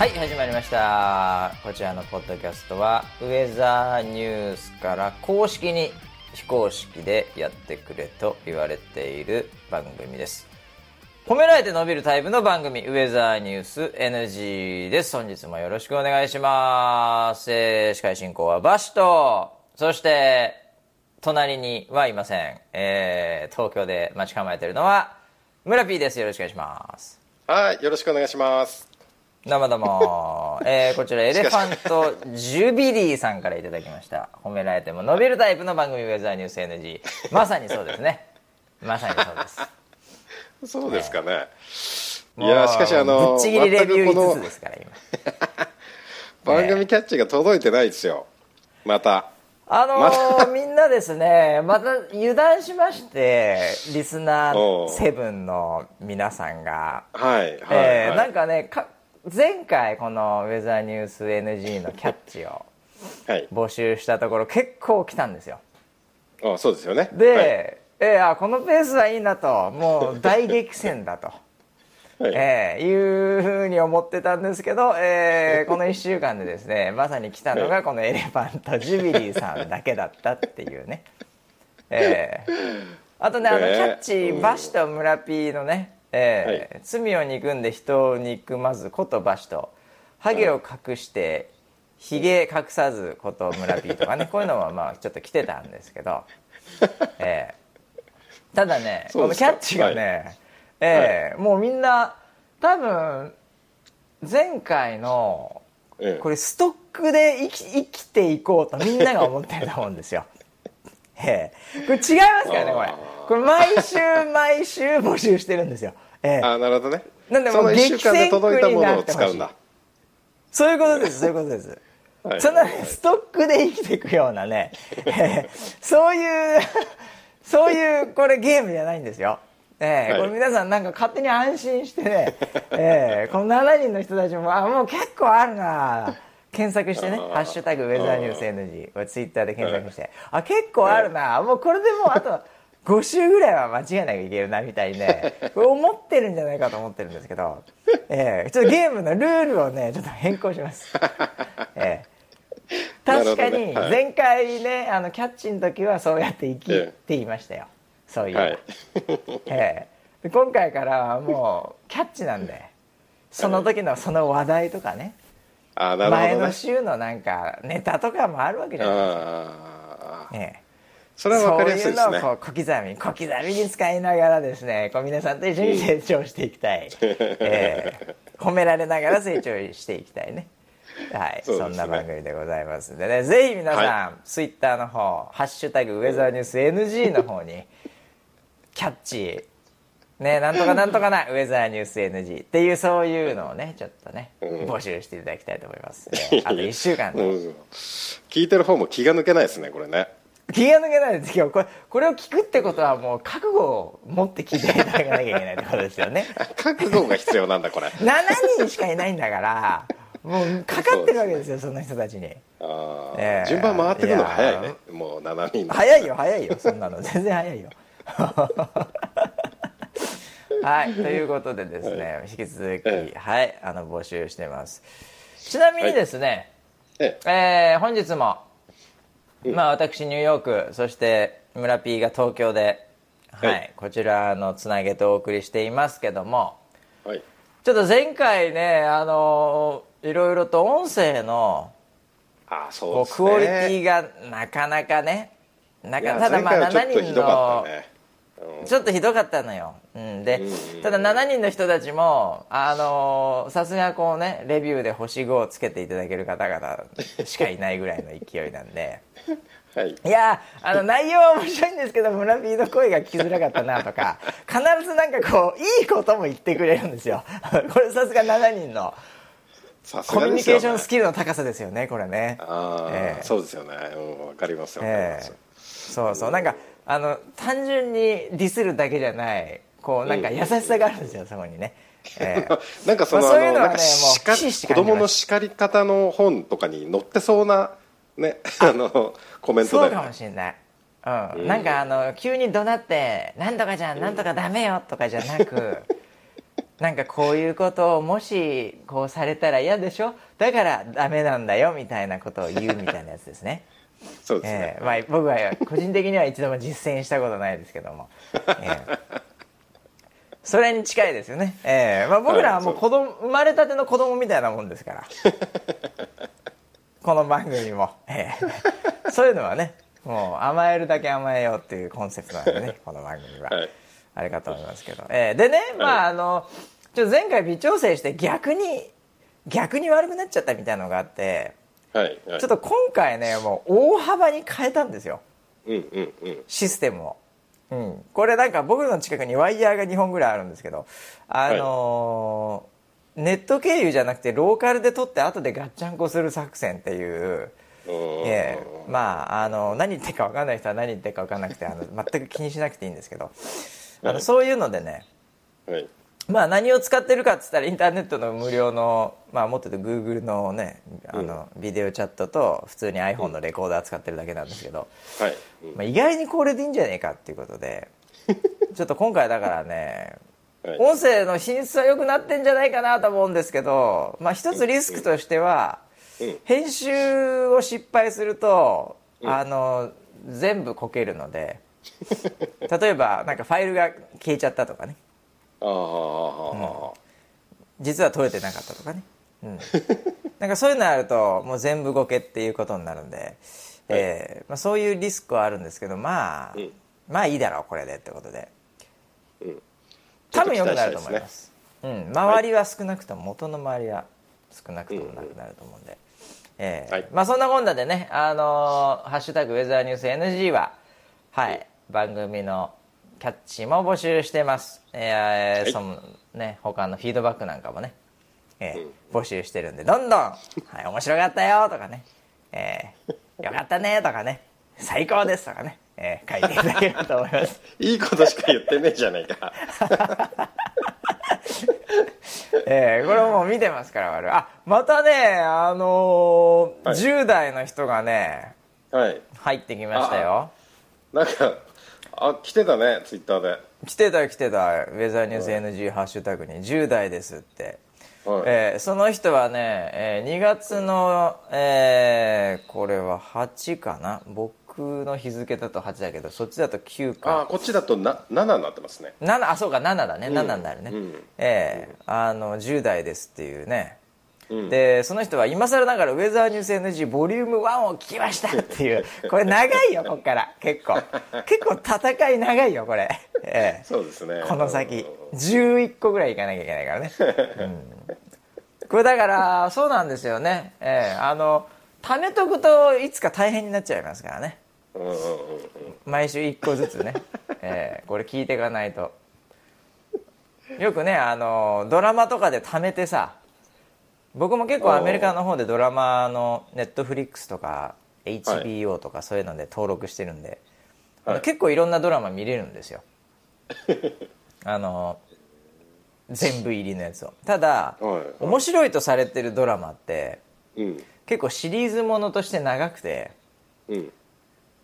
はい始まりました。こちらのポッドキャストはウェザーニュースから公式に非公式でやってくれと言われている番組です。褒められて伸びるタイプの番組ウェザーニュース NG です。本日もよろしくお願いします、えー司会進行はバシとそして隣にはいません、えー東京で待ち構えているのは村 P です。よろしくお願いします。はい、よろしくお願いします。どうもどうも、えー、こちらエレファントジュビリーさんからいただきました。褒められても伸びるタイプの番組ウェザーニュース NG まさにそうですね。まさにそうです。そうですかね。いもうや、しかしあの、ぶっちぎりレビュー全くこ5つのですから今。番組キャッチが届いてないですよ。また。あのー みんなですねまた油断しましてリスナおう。ー7の皆さんが。はい、はい。えーはいなんかねか前回このウェザーニュース NG のキャッチをはい。募集したところ結構来たんですよ。あ、そうですよね。で、はい。えーあこのペースはいいなと。もう大激戦だと、はい。えーいうふうに思ってたんですけど、えー この1週間でですねまさに来たのがこのエレファントジュビリーさんだけだったっていうね、えーあとねあのキねャッチうん。バシと村ピーのね、えー罪を憎んで人を憎まずことバシとハゲを隠してひげ隠さずこと村ピーとかね こういうのはまあちょっと来てたんですけど、えーただねこのキャッチがね、えーもうみんな多分前回のええ。これストックで生き生きていこうとみんなが思ってると思うんですよ。ええ。これ違いますからねこれこれ毎週毎週募集してるんですよ。ええ。あ、なるほどね。なんでもうその一週間で届いたになってほしい使うんだ。そういうことですそういうことです。はい。そんなねストックで生きていくようなね、えーそういうそういうこれゲームじゃないんですよ。えーはい。これ皆さんなんか勝手に安心してね、えーこの7人の人たちもあもう結構あるな。検索してね「あー。ハッシュタグウェザーニュース NG」ツイッターで検索して、あ結構あるな。もうこれでもうあと5週ぐらいは間違いなくいけるなみたいにね 思ってるんじゃないかと思ってるんですけど、えーちょっとゲームのルールをねちょっと変更します。えー確かになるほどね。はい。前回ねあのキャッチの時はそうやって生きって言いましたよ。そういう、はい。ええ。で今回からはもうキャッチなんでその時のその話題とかね。あ、なる前ほどね。の週のなんかネタとかもあるわけじゃないですか。ええそれはわかりやすいですね。そういうのを。小刻み小刻みに使いながらですねこう皆さんと一緒に成長していきたい、ええ。褒められながら成長していきたいね。はい。そ,、ね。んな番組でございますんでね。ぜひ皆さん、はツイッターの方「ハッシュタグウェザーニュース NG」の方にキャッチねなんとかなんとかなウェザーニュース NG っていうそういうのをねちょっとね、うん。募集していただきたいと思います、ええあと1週間で。うん。聞いてる方も気が抜けないですね、これね。気が抜けないですけどこれこれを聞くってことはもう覚悟を持って聞いていただかなきゃいけないってことですよね。覚悟が必要なんだ、これ。7人しかいないんだからもうかかってるわけですよその人たちに。あええ。ー順番回ってくるのが早いね。もう7人。の早いよ早いよそんなの。全然早いよ。はいということでですね、引き続き、ええ。はいあの募集してます。ちなみにですね、ええ。えー本日も、まあ私ニューヨークそして村 P が東京で、はいはいこちらのつなげてお送りしていますけどもはい。ちょっと前回ねあのいろいろと音声のあー、そうね。クオリティがなかなかねないかやただまあ前回はちょっと7人の。うんちょっとひどかったのよ、うん、でうん。ただ7人の人たちもあのーさすがこうねレビューで星5をつけていただける方々しかいないぐらいの勢いなんで。はい。いやーあの内容は面白いんですけど村 P の声が聞きづらかったなとか必ずなんかこういいことも言ってくれるんですよ。これさすが7人のコミュニケーションスキルの高さですよねこれね。ああ、ええ。そうですよね。うん、わかりますよ。えます。え。そうそう。なんかあの単純にディスるだけじゃないこうなんか優しさがあるんですよ、そこにね、ええ。なんかその、まあそういうのはも子供の叱り方の本とかに載ってそうなね あのコメントそうかもしれない。うん、なんかあの急に怒鳴って「なんとかじゃんなんとかダメよ」とかじゃなく なんかこういうことをもしこうされたら嫌でしょ？だからダメなんだよみたいなことを言うみたいなやつですね。そうですね、えーまあ、僕は個人的には一度も実践したことないですけども、えー それに近いですよね、えーまあ、僕らはもう子供生まれたての子供みたいなもんですから。この番組も、えーそういうのはねもう甘えるだけ甘えようっていうコンセプトなんでね この番組は、はい。あれかと思いますけど、えーでねまああのちょっと前回微調整して逆に逆に悪くなっちゃったみたいなのがあってはいはい。ちょっと今回ねもう大幅に変えたんですよ。うんうんうん。システムを、うん、これなんか僕の近くにワイヤーが2本ぐらいあるんですけどあのーネット経由じゃなくてローカルで撮って後でガッチャンコする作戦っていう、うん。ええ。まああの何言ってるか分かんない人は何言ってるか分かんなくてあの全く気にしなくていいんですけど。あのはい。そういうのでねはいまあ何を使ってるかっつったらインターネットの無料のまあもっと言うと Google のねあのビデオチャットと普通に iPhone のレコーダー使ってるだけなんですけど、はい。うん。まあ、意外にこれでいいんじゃねえかっていうことで ちょっと今回だからねはい。音声の品質は良くなってんじゃないかなと思うんですけど、まあ、一つリスクとしてはうん。編集を失敗するとあの全部こけるので 例えばなんかファイルが消えちゃったとかねああ、実は取れてなかったとかね、うん、なんかそういうのあるともう全部ごけっていうことになるんで、えーまあ、そういうリスクはあるんですけどまあ、うん。まあいいだろうこれでってことで。うん。多分良くなると思います。うん、周りは少なくとも元の周りは少なくともなくなると思うんで、えーはい。まあそんなこんなでね「あのーハッシュタグウェザーニュース NG は」はい、番組のキャッチも募集してます、えーはい。そのね他のフィードバックなんかもね、えー募集してるんでどんどん「はい、面白かったよ」とかね「えー よかったね」とかね「最高です」とかね、えー書いていただければと思います。いいことしか言ってねえじゃないか。えーこれもう見てますから我々。あまたねあのーはい。10代の人がねはい。入ってきましたよ。なんかあ来てたねツイッターで。来てた来てた。ウェザーニュース NG ハッシュタグに10代ですって、はい。えーその人はね、えー2月の、えーこれは8かな？僕の日付だと8だけどそっちだと9か。あこっちだとな7になってますね。7あそうか7だね。7になるね、うんええあの10代ですっていうね、うん。でその人は今更ながら「ウェザーニュース NG ボリューム1を聞きました」っていう これ長いよこっから。結構。結構戦い長いよこれ、ええ。そうですね。この先。11個ぐらいいかなきゃいけないからね、うん、これだからそうなんですよね。ええ。あの貯めとくといつか大変になっちゃいますからね。うんうんうんうん。毎週1個ずつね、えーこれ聞いていかないと。よくねあのドラマとかで貯めてさ僕も結構アメリカの方でドラマのネットフリックスとか HBO とかそういうので登録してるんで、はい。結構いろんなドラマ見れるんですよ。あの全部入りのやつを。ただ、はい。はい面白いとされてるドラマってうん。結構シリーズものとして長くてうん。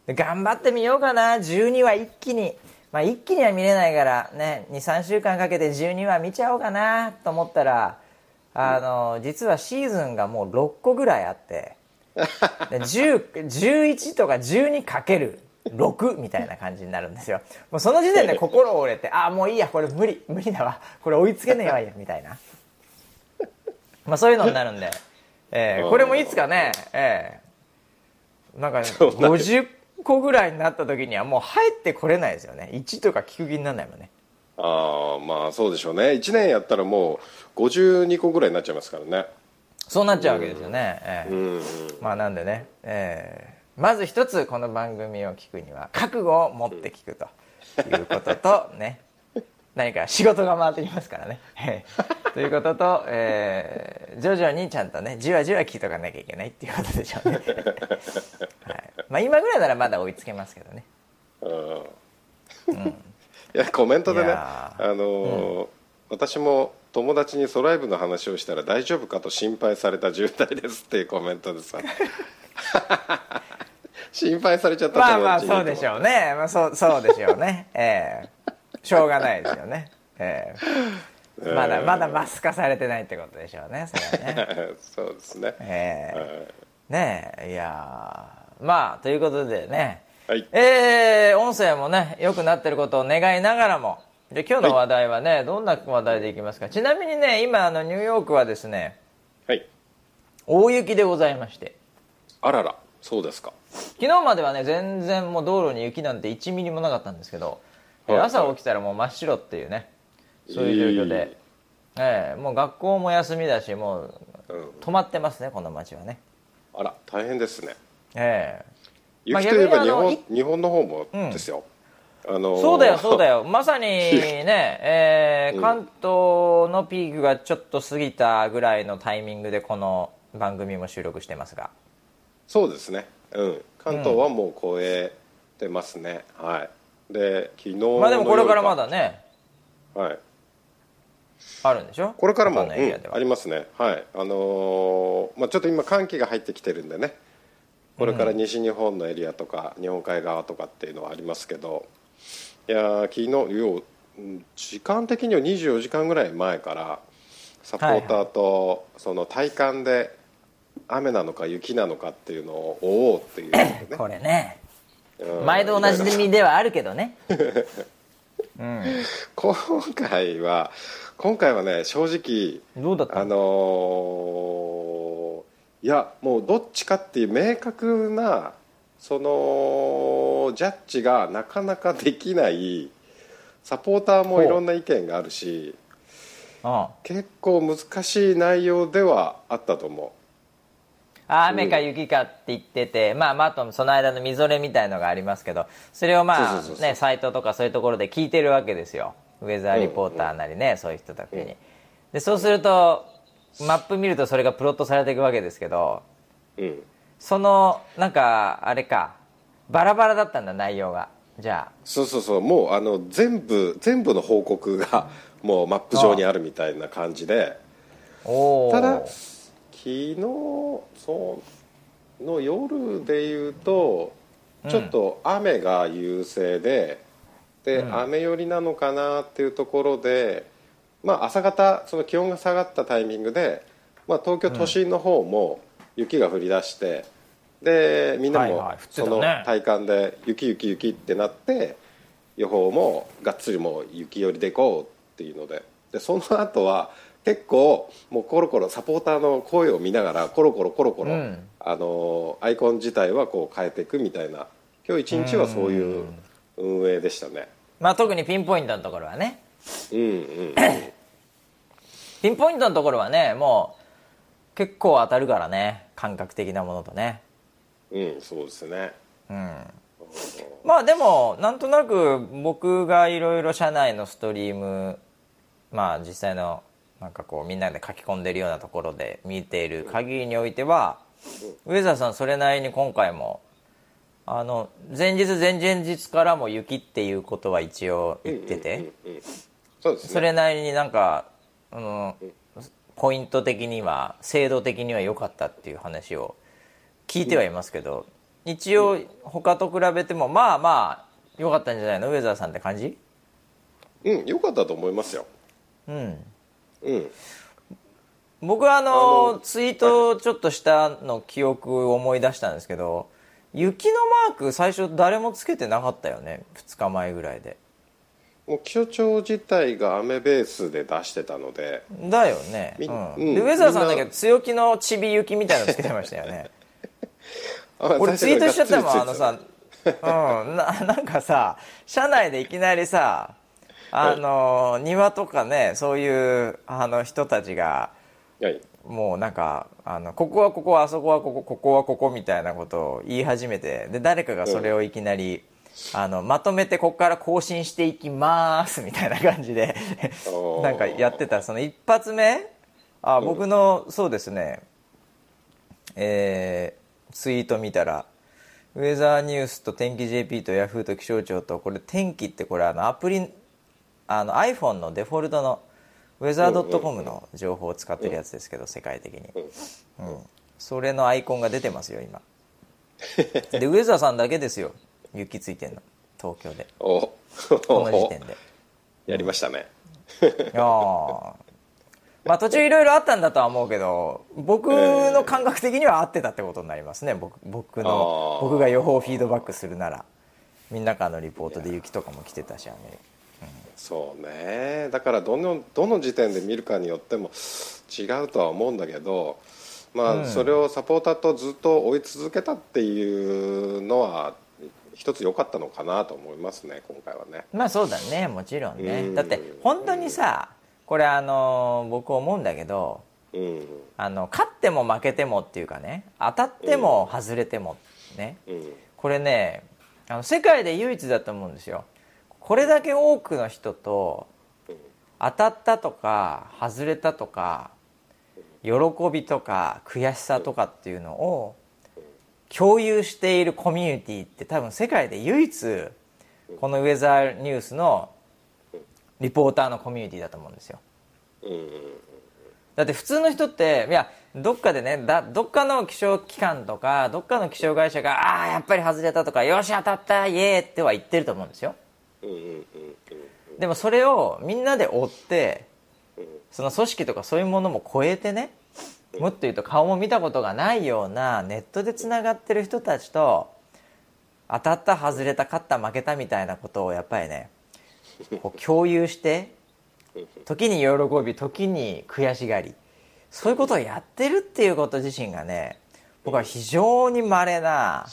で頑張ってみようかな。12話一気に。まあ一気には見れないからね23週間かけて12話見ちゃおうかなと思ったらあの実はシーズンがもう6個ぐらいあってで10 11とか12かける6みたいな感じになるんですよ。もうその時点で心折れてああもういいやこれ無理無理だわ。これ追いつけねえわやみたいな。まあそういうのになるんで、えーこれもいつかね、えーなんか、ね、そうなる。50個ぐらいになった時にはもう入ってこれないですよね。1とか聞く気にならないもんねああまあそうでしょうね。1年やったらもう52個ぐらいになっちゃいますからね。そうなっちゃうわけですよね、えーうんうん。まあなんでね、えーまず一つこの番組を聞くには覚悟を持って聞くということとね。何か仕事が回ってきますからね。えーということと、えー徐々にちゃんとねじわじわ聞いとかなきゃいけないっていうことでしょうね。はい。まあ、今ぐらいならまだ追いつけますけどね。うんいやコメントでいねやあのー私も友達にソライブの話をしたら大丈夫かと心配された重体ですっていうコメントでさ 心配されちゃったまあまあそうでしょうね、まあ、そうそうでしょうね。ええ。しょうがないですよね。ええ。まだまだマス化されてないってことでしょうねそれはね。そうですね、ええ。はい。ねえいやー。まあということでねはい。えー音声もね良くなってることを願いながらも。で今日の話題はね、どんな話題でいきますか？ちなみにね今あのニューヨークはですねはい。大雪でございまして。あららそうですか。昨日まではね全然もう道路に雪なんて1ミリもなかったんですけど、えーはい。朝起きたらもう真っ白っていうねそういう状況で、ええもう学校も休みだしもううん。止まってますねこの街はね。あら大変ですね。ええまあ雪といえば日本,、日本の方もですよ、あのーそうだよそうだよ。まさにね、えーうん。関東のピークがちょっと過ぎたぐらいのタイミングでこの番組も収録してますが。そうですね。うん。関東はもう超えてますね、はい。で昨日のまあでもこれからま夜だね。はい。あるんでしょ？これからも、他のエリアでは。うんありますね。はい。あのーまあ、ちょっと今寒気が入ってきてるんでねこれから西日本のエリアとか、日本海側とかっていうのはありますけどいやー昨日よ時間的には24時間ぐらい前からサポーターとその体感で雨なのか雪なのかっていうのを追おうっていうね。これね。うん。毎度同じみではあるけどね。うん。今回は今回はね正直どうだった？あのーいやもうどっちかっていう明確なそのジャッジがなかなかできないサポーターもいろんな意見があるしう。ん結構難しい内容ではあったと思あ雨か雪かって言ってて、まあ、まああとその間のみぞれみたいのがありますけどそれをまあねサイトとかそういうところで聞いてるわけですよ。ウェザーリポーターなりね、そういう人たちに、でそうするとマップ見るとそれがプロットされていくわけですけどう、うん、そのなんかあれかバラバラだったんだ内容が。じゃそうそうそう。もうあの全部全部の報告が もうマップ上にあるみたいな感じで。ただ昨日そうの夜でいうとちょっと雨が優勢で、で、雨寄りなのかなっていうところで、まあ、朝方その気温が下がったタイミングで、まあ、東京都心の方も雪が降り出して、でみんなもそね。の体感で雪雪雪ってなって予報もがっつりもう雪寄りでいこうっていうので。でその後は結構もうコロコロサポーターの声を見ながらコロコロコロコロ、うん。あのアイコン自体はこう変えていくみたいな。今日一日はそういう運営でしたね。まあ特にピンポイントのところはねうんうん ピンポイントのところはねもう結構当たるからね。感覚的なものとね。うんそうですね。うん。まあでもなんとなく僕がいろいろ社内のストリームまあ実際のなんかこうみんなで書き込んでるようなところで見ている限りにおいては上澤さんそれなりに今回もあの前日前々日からも雪っていうことは一応言っててそうですね。それなりになんかあのポイント的には精度的には良かったっていう話を聞いてはいますけど一応他と比べてもまあまあ良かったんじゃないの？上澤さんって感じ？うん良かったと思いますよ。うん。うん。僕はあのあのツイートをちょっとしたの記憶を思い出したんですけど雪のマーク最初誰もつけてなかったよね？2日前ぐらいでもう気象庁自体が雨ベースで出してたのでだよね、みうん。うん。で上澤さんだけ強気のちび雪みたいなのつけてましたよね。あ俺ツイートしちゃったもん最あのさうんな なんかさ社内でいきなりさあの庭とかねそういうあの人たちががっつりつい。もうなんかあのここはここあそこはここここはここみたいなことを言い始めてで誰かがそれをいきなり、あのまとめてここから更新していきますみたいな感じでなんかやってた。その一発目？あ僕の、そうですね。えーツイート見たらウェザーニュースと天気 JP とヤフーと気象庁とこれ天気ってこれあのアプリあの iPhone のデフォルトのウェザー .com の情報を使ってるやつですけど世界的に、うん、それのアイコンが出てますよ今。でウェザーさんだけですよ雪ついてんの。東京で。お。この時点で。やりましたね。いやー。まあ途中いろいろあったんだとは思うけど僕の感覚的には合ってたってことになりますね。僕僕の僕が予報をフィードバックするなら。みんなからのリポートで雪とかも来てたしアメリそうね。だからどのどの時点で見るかによっても違うとは思うんだけどまあ、それをサポーターとずっと追い続けたっていうのは一つ良かったのかなと思いますね今回はね。まあそうだねもちろんね。うん。だって本当にさこれあの僕思うんだけどうん。あの勝っても負けてもっていうかね当たっても外れてもねうん。これねあの世界で唯一だと思うんですよ。これだけ多くの人と当たったとか外れたとか喜びとか悔しさとかっていうのを共有しているコミュニティって多分世界で唯一このウェザーニュースのリポーターのコミュニティだと思うんですよ。だって普通の人っていやどっかでねだどっかの気象機関とかどっかの気象会社がああやっぱり外れたとかよし当たったイエーっては言ってると思うんですよ。でもそれをみんなで追ってその組織とかそういうものも超えてねもっと言うと顔も見たことがないようなネットでつながってる人たちと当たった外れた勝った負けたみたいなことをやっぱりねこう共有して時に喜び時に悔しがりそういうことをやってるっていうこと自身がね僕は非常に稀な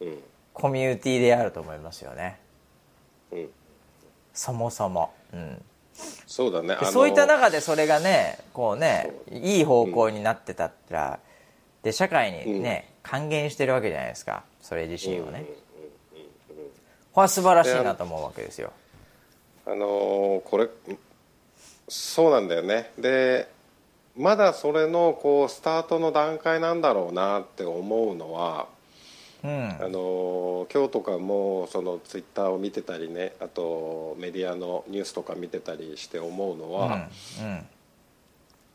うん。コミュニティであると思いますよね。うん。そもそも。うんそうだね。そういった中でそれがねこうねいい方向になってたったら、で社会にね、還元してるわけじゃないですか。それ自身をね、これは素晴らしいなと思うわけですよ。あのーこれそうなんだよね。でまだそれのこうスタートの段階なんだろうなって思うのはうん。あの今日とかもそのツイッターを見てたりねあとメディアのニュースとか見てたりして思うのうん。は、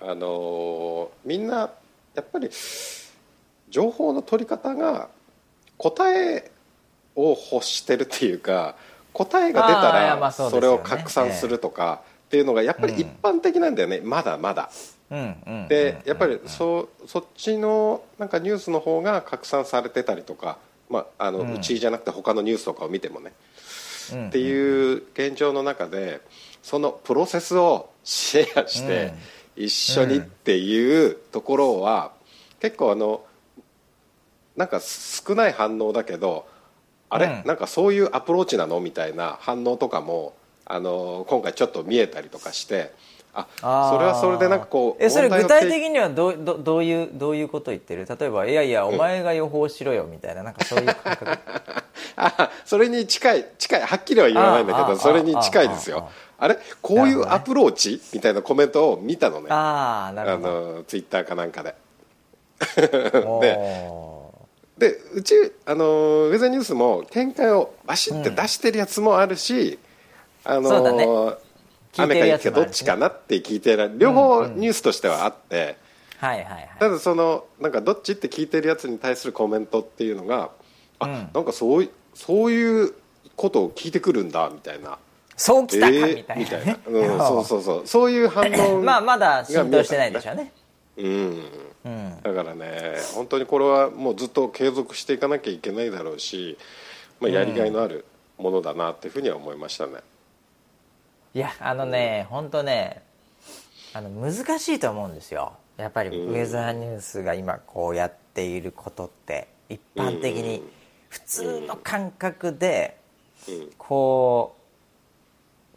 あのみんなやっぱり情報の取り方が答えを欲してるっていうか答えが出たらそれを拡散するとかっていうのがやっぱり一般的なんだよね、まだまだ。うんうん。うんでやっぱりそそっちのなんかニュースの方が拡散されてたりとか、まあ、あのうちじゃなくて他のニュースとかを見てもね、うんっていう現状の中でそのプロセスをシェアして一緒にっていうところは結構あのなんか少ない反応だけどあれ、うん。なんかそういうアプローチなの？みたいな反応とかもあの今回ちょっと見えたりとかしてあそれはそれでなんかこうえそれ具体的にはどうどどういうどういうこと言ってる？例えばいやいやお前が予報しろよみたいななんかそういう感覚。あそれに近い近いはっきりは言わないんだけああどそれに近いですああよあれ？こういうアプローチみたいなコメントを見たのね。あああなるほど。のツイッターかなんかで。おでうちあのウェザーニュースも見解をバシッて出してるやつもあるし、あのそうだね。聞いてる雨か雪かどっちかなって聞いてる。両方ニュースとしてはあって、ーはいはいはい。ただそのなんかどっちって聞いてるやつに対するコメントっていうのがあ、うん。なんかそういそういうことを聞いてくるんだみたいな。そうきたかえーみたいな。ね、うん、そうそうそう。そういう反応 まあまだ浸透してないでしょうね。うん。うん。だからね本当にこれはもうずっと継続していかなきゃいけないだろうし、まあ、やりがいのあるものだなっていうふうには思いましたね、いやあのね本当ねあの難しいと思うんですよ。やっぱりウェザーニュースが今こうやっていることって一般的に。普通の感覚でうん。こ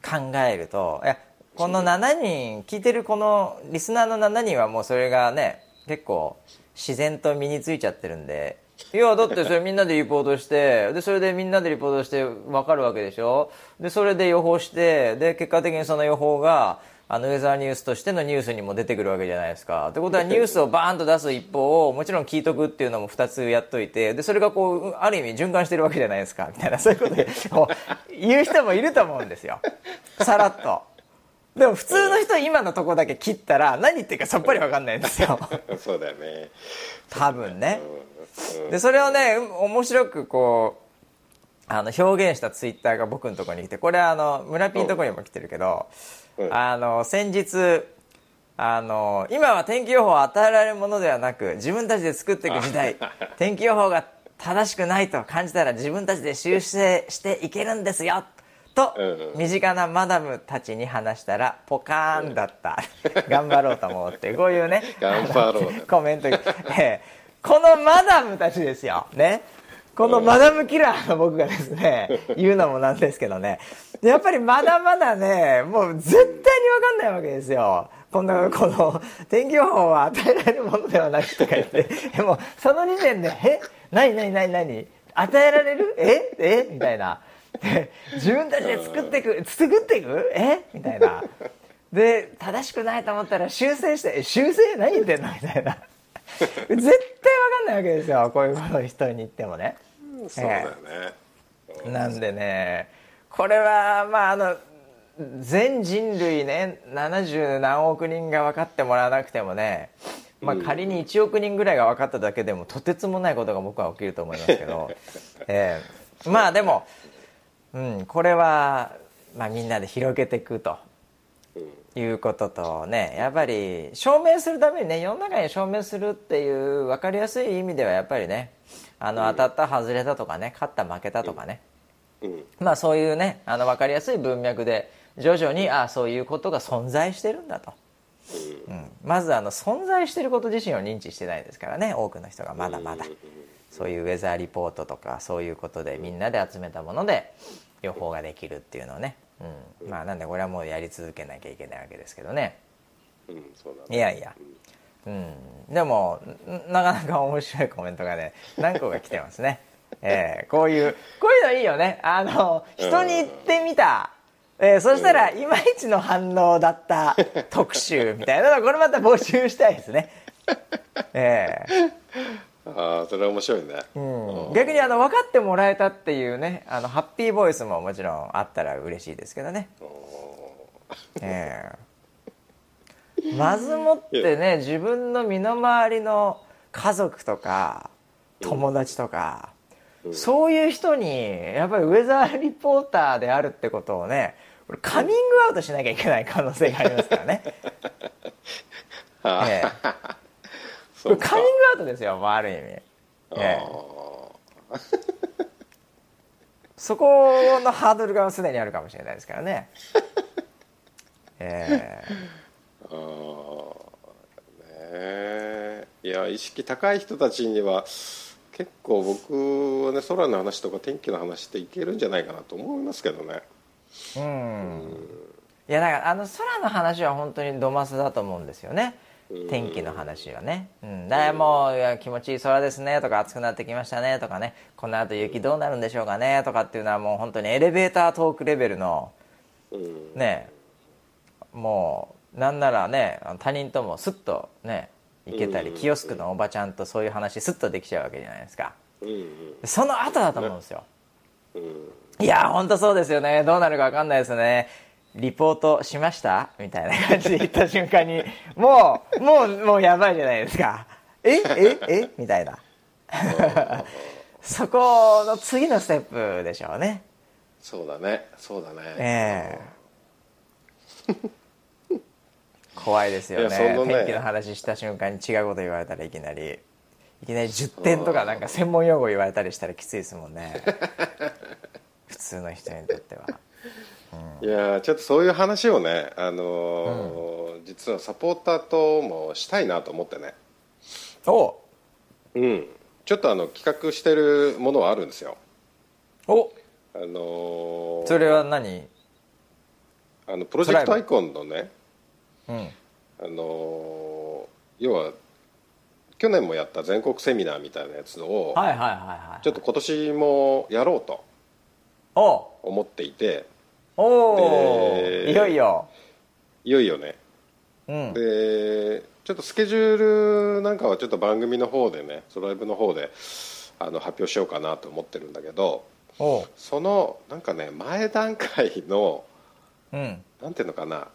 う考えるといやこの7人聞いてるこのリスナーの7人はもうそれがね結構自然と身についちゃってるんでいやだってそれみんなでリポートしてでそれでみんなでリポートして分かるわけでしょ？でそれで予報してで結果的にその予報があのウェザーニュースとしてのニュースにも出てくるわけじゃないですか。ってことはニュースをバーンと出す一方をもちろん聞いとくっていうのも2つやっといてでそれがこうある意味循環してるわけじゃないですか。みたいな。そういうことで言う人もいると思うんですよ。さらっと。でも普通の人今のとこだけ切ったら何言ってるかさっぱり分かんないんですよ。そうだよね。多分ねでそれをねうん面白くこうあの表現したツイッターが僕のところに来てこれはあの村ピンのところにも来てるけどうん。あの先日あの今は天気予報を与えられるものではなく自分たちで作っていく時代 天気予報が正しくないと感じたら自分たちで修正していけるんですよと身近なマダムたちに話したらポカーンだった。頑張ろうと思ってこういうね 頑張ろう。ね コメント、ええこのマダムたちですよ。ね。このマダムキラーの僕がですね 言うのもなんですけどね。やっぱりまだまだねもう絶対に分かんないわけですよ。こんなこの天気予報は与えられるものではないとか言って。でもその時点で「え何何何何与えられる？え？え？みたいな。で自分たちで作っていく作っていく？え？みたいな。で正しくないと思ったら修正して「え修正何言ってんの?」みたいな 絶対分かんないわけですよ。こういうことを人に言ってもね。そうだよね、なんでねこれはまああの全人類ね70何億人が分かってもらわなくてもね、まあ、仮に1億人ぐらいが分かっただけでもとてつもないことが僕は起きると思いますけど、ええ。まあでも、うん、これは、まあ、みんなで広げていくということとねやっぱり証明するためにね世の中に証明するっていう分かりやすい意味ではやっぱりねあの当たった外れたとかね勝った負けたとかね、うん。まあそういうねあの分かりやすい文脈で徐々にああそういうことが存在してるんだと、うん、まずあの存在してること自身を認知してないですからね多くの人がまだまだ。そういうウェザーリポートとかそういうことでみんなで集めたもので予報ができるっていうのをね、うん、まあなんでこれはもうやり続けなきゃいけないわけですけどね。うんそうだね。いやいや。うん。でもんなかなか面白いコメントがね何個か来てますね。えーこういうこういうのいいよね。あの人に言ってみた、えーそしたらいまいちの反応だった特集みたいなのこれまた募集したいですね。えああそれは面白いね、ーうん、逆にあの分かってもらえたっていうねあのハッピーボイスももちろんあったら嬉しいですけどね。ええ。まずもってね自分の身の回りの家族とか友達とか、そういう人にやっぱりウェザーリポーターであるってことをねこれカミングアウトしなきゃいけない可能性がありますからね、ええ。こそうかれカミングアウトですよもうある意味、ええ。そこのハードルがすでにあるかもしれないですからね。ええ。あーいや意識高い人たちには結構僕はね空の話とか天気の話っていけるんじゃないかなと思いますけどね。うん。いやだからあの空の話は本当にドマスだと思うんですよね天気の話はね、うん、だもう気持ちいい空ですね。とか暑くなってきましたね。とかね。この後雪どうなるんでしょうかね。とかっていうのはもう本当にエレベータートークレベルのうん。ね。もうなんならね他人ともスッとね行けたりキオスクのおばちゃんとそういう話スッとできちゃうわけじゃないですか。その後だと思うんですよ。うん。いや本当そうですよね。どうなるか分かんないですねリポートしました？みたいな感じで言った瞬間にもうもうもうやばいじゃないですか。え？え？え？みたいな。そこの次のステップでしょうね。そうだね。そうだね。ええ。怖いですよね。ね。天気の話した瞬間に違うこと言われたらいきなり。いきなり10点とかなんか専門用語言われたりしたらきついですもんね。普通の人にとってはいやーちょっとそういう話をね、あのー実はサポーターともしたいなと思ってね。お。うん。ちょっとあの企画してるものはあるんですよ。お。あのーそれは何？あのプロジェクトアイコンのねうん。あのー要は去年もやった全国セミナーみたいなやつをはいはいはいはい。ちょっと今年もやろうとお。思っていておお、でいよいよ。いよいよね。うん。でちょっとスケジュールなんかはちょっと番組の方でねソライブの方であの発表しようかなと思ってるんだけどそのなんかね前段階のうん。なんていうのかな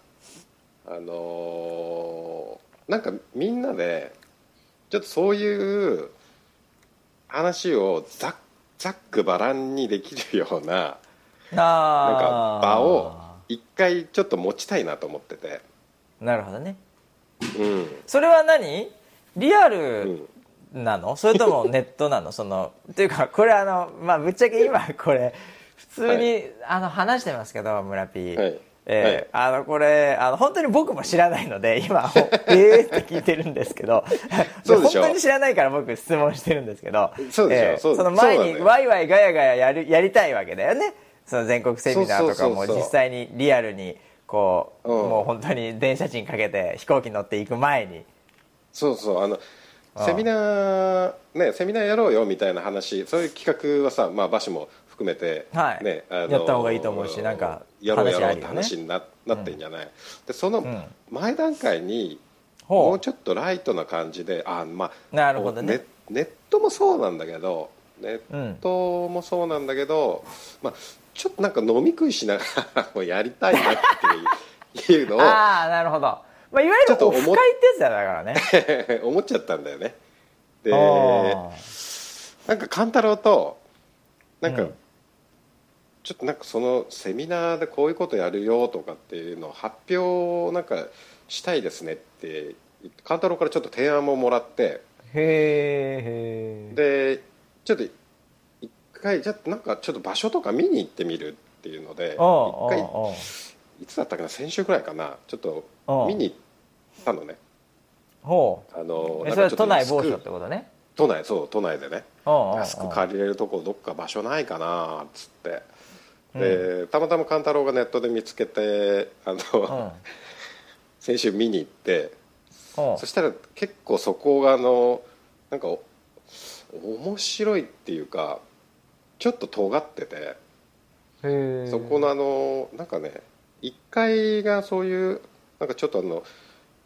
あのーなんかみんなでちょっとそういう話をざっざっくばらんにできるようなあなんか場を一回ちょっと持ちたいなと思ってて。なるほどね。うん。それは何？リアルなの、それとも ネットなの？そのっていうかこれあのまあぶっちゃけ今これ普通に、はあの話してますけど村 P、はい。えーあのこれあの本当に僕も知らないので今ほえーって聞いてるんですけど。そうでしょ。本当に知らないから僕質問してるんですけど。そうでしょ。えーその前にワイワイガヤガヤやるやりたいわけだよねその全国セミナーとかも実際にリアルにこう、うん。もう本当に電車賃かけて飛行機乗っていく前に。そうそう。あのセミナーねセミナーやろうよみたいな話そういう企画はさまあ馬氏も含めて、はい。ねあのやった方がいいと思うしなんかやろうやろうって話にな,、なってんじゃない？でそのん。前段階にほう。もうちょっとライトな感じであまあなるほどね。ネネットもそうなんだけどネットもそうなんだけど、まあちょっとなんか飲み食いしながらもやりたいなっていうのを ああなるほど、まあ、いわゆるちょっと思っオフ会ってやつだからね。思っちゃったんだよね。であなんか勘太郎となんか、うん。ちょっとなんかそのセミナーでこういうことやるよとかっていうのを発表なんかしたいですねって勘太郎からちょっと提案ももらって。ーへえでちょっと一回じゃあなんかちょっと場所とか見に行ってみるっていうので一回いつだったかな先週ぐらいかなちょっとうん見に行ったのね。ほあのそれ都内某所ってことね。都内そう都内でね。安く借りれるとこどっか場所ないかなっつって。でたまたま勘太郎がネットで見つけてあの、うん。先週見に行ってそしたら結構そこがあのなんかお面白いっていうかちょっと尖っててそこのあのなんかね1階がそういうなんかちょっとあの、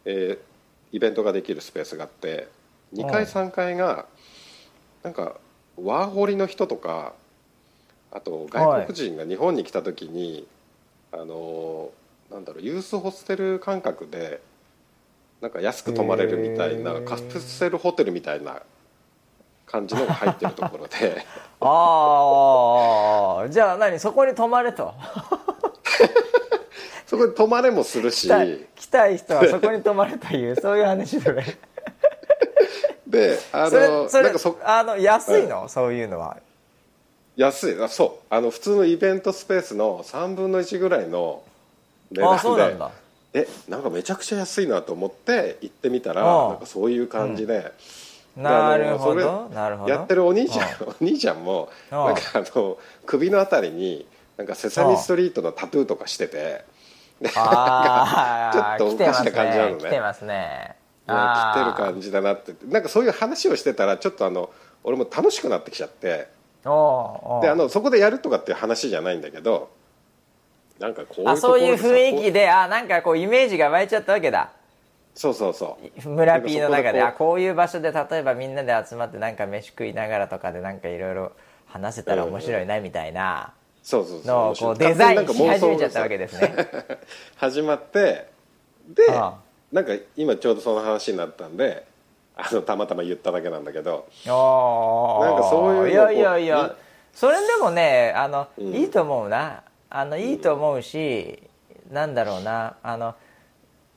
えーイベントができるスペースがあって2階うん3階がなんかワーホリの人とかあと外国人が日本に来た時に、あのなんだろうユースホステル感覚でなんか安く泊まれるみたいなカプセルホテルみたいな感じのが入ってるところで。ああじゃあ何？そこに泊まれと。そこで泊まれもするし。来たい来たい人はそこに泊まれという そういう話それであそれのそれなんかそあの安いの、そういうのは。安い。あそう。あの普通のイベントスペースの3分の1ぐらいの値あ段で。そうなんだ。えなんかめちゃくちゃ安いなと思って行ってみたらああなんかそういう感じで、でなるほどなるほど。やってるお兄ちゃん お兄ちゃんもなんかあの首のあたりになんかセサミストリートのタトゥーとかしててでああちょっとおかしな感じなのね。来てますね。来てる感じだなって。なんかそういう話をしてたらちょっとあの俺も楽しくなってきちゃって。であのそこでやるとかっていう話じゃないんだけどなんかこういうあそういう雰囲気であなんかこうイメージが湧いちゃったわけだそうそうそう。村 P の中であこういう場所で例えばみんなで集まってなんか飯食いながらとかでなんかいろいろ話せたら面白いなみたいなそうそうそう。のをこうデザインし始めちゃったわけですね。始まってでああなんか今ちょうどその話になったんであのたまたま言っただけなんだけど。おー。なんかそういういやいやいこやそれでもねあの、うん。いいと思うな。あのいいと思うし、なんだろうな。あの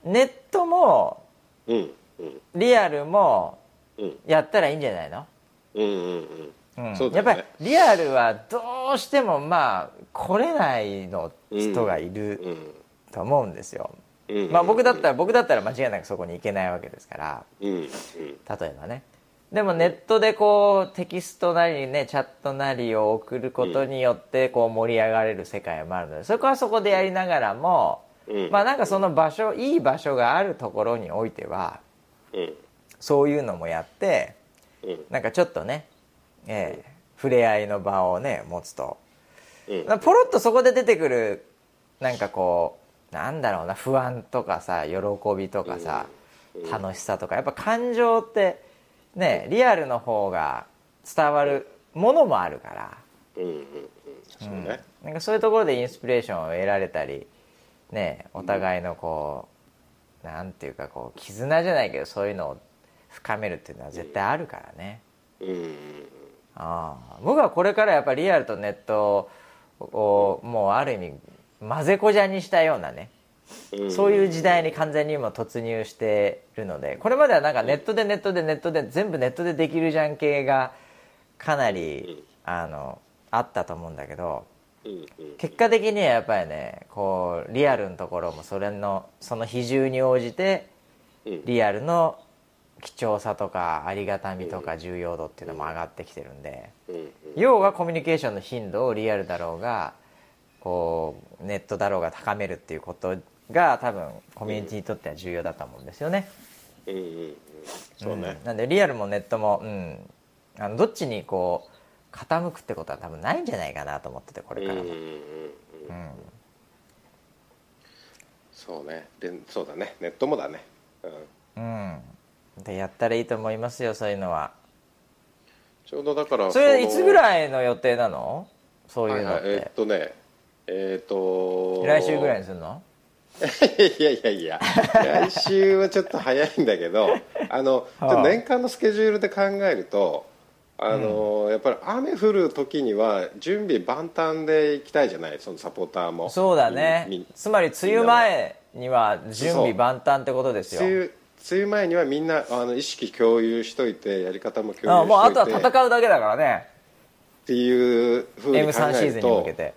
ネットもうんうん。リアルもうん。やったらいいんじゃないの、うんうんうん。やっぱりリアルはどうしてもまあ来れないの人がいるうんと思うんですよ、うんまあ僕だったら僕だったら間違いなくそこに行けないわけですから。例えばね。でもネットでこうテキストなりねチャットなりを送ることによってこう盛り上がれる世界もあるのでそこはそこでやりながらも、うん。まあなんかその場所いい場所があるところにおいてはうん。そういうのもやってうん。なんかちょっとね、ええ触れ合いの場をね持つと。うん。ポロッとそこで出てくるなんかこうなんだろうな不安とかさ喜びとかさ、楽しさとかやっぱ感情ってねリアルの方が伝わるものもあるから、うん。なんかそういうところでインスピレーションを得られたりねお互いのこう、なんていうかこう絆じゃないけどそういうのを深めるっていうのは絶対あるからね、ああ。僕はこれからやっぱりリアルとネットをもうある意味混ぜこじゃにしたようなねうん。そういう時代に完全に今突入してるのでこれまではなんかネットでネットでネットで全部ネットでできるじゃん系がかなりあのあったと思うんだけど結果的にはやっぱりねこうリアルのところもそれのその比重に応じてうん。リアルの貴重さとかありがたみとか重要度っていうのも上がってきてるんで要はコミュニケーションの頻度をリアルだろうがこうネットだろうが高めるっていうことが多分コミュニティにとっては重要だと思うんですよね。うん。なんでリアルもネットも、うん、あのどっちにこう傾くってことは多分ないんじゃないかなと思っててこれから。も。うんそうね。でそうだね。ネットもだね。うん。うん、でやったらいいと思いますよそういうのは。ちょうどだからそれいつぐいらいの予定なの？そういうのって、えーっとねえーっと来週ぐらいにするの？いやいやいや。来週はちょっと早いんだけどあの年間のスケジュールで考えるとあの、やっぱり雨降る時には準備万端で行きたいじゃない？そのサポーターも。そうだね。つまり梅雨前には準備万端ってことですよ。梅雨梅雨前にはみんなあの意識共有しといてやり方も共有しといて。あもうあとは戦うだけだからね。っていうふうに考 M3 シえるーズンに向とけて。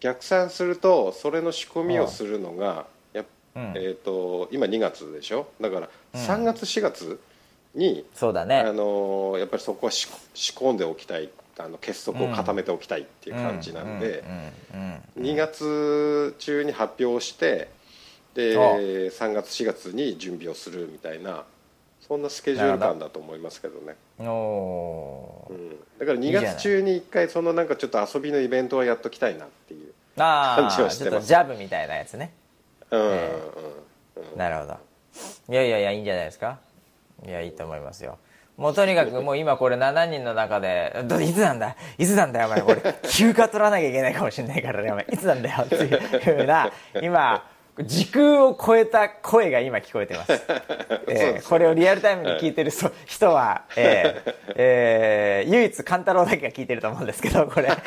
逆算するとそれの仕込みをするのがやっうん。えー、と今2月でしょ？だから3月4月？に、そうだあねのやっぱりそこは仕仕込んでおきたいあの結束を固めておきたいっていう感じなんで、うんうんうん2月中に発表してであ3月4月に準備をするみたいなそんなスケジュール感だと思いますけどね。うん、だから2いいじゃない月中に1回そのなんかちょっと遊びのイベントはやっときたいなっていうあ感じはしてます。ジャブみたいなやつね。うん、うんえなるほど。いやいやいやいいんじゃないですかいやいいと思いますよ。もうとにかくもう今これ7人の中で「どいつなんだ？いつなんだよお前。これ休暇取らなきゃいけないかもしれないからねお前。いつなんだよ」っていうふうな今時空を超えた声が今聞こえてます、えーこれをリアルタイムに聞いてるそ人は、えーえー唯一勘太郎だけが聞いてると思うんですけどこれ。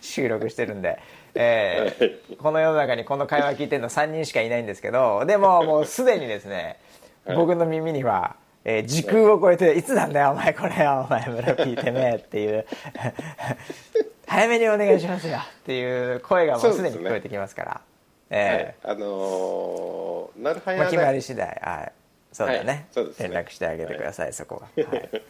収録してるんで、えーこの世の中にこの会話聞いてるの3人しかいないんですけどでももうすでにですね僕の耳には、えー時空を超えて「いつなんだよお前これお前村ピーてめえ」っていう。早めにお願いしますよっていう声がもうすでに聞こえてきますから。えー。はい、あのーなるはやまあ、決まねり次第はい。そうだね,、はい。ね。連絡してあげてください、そこは、はい、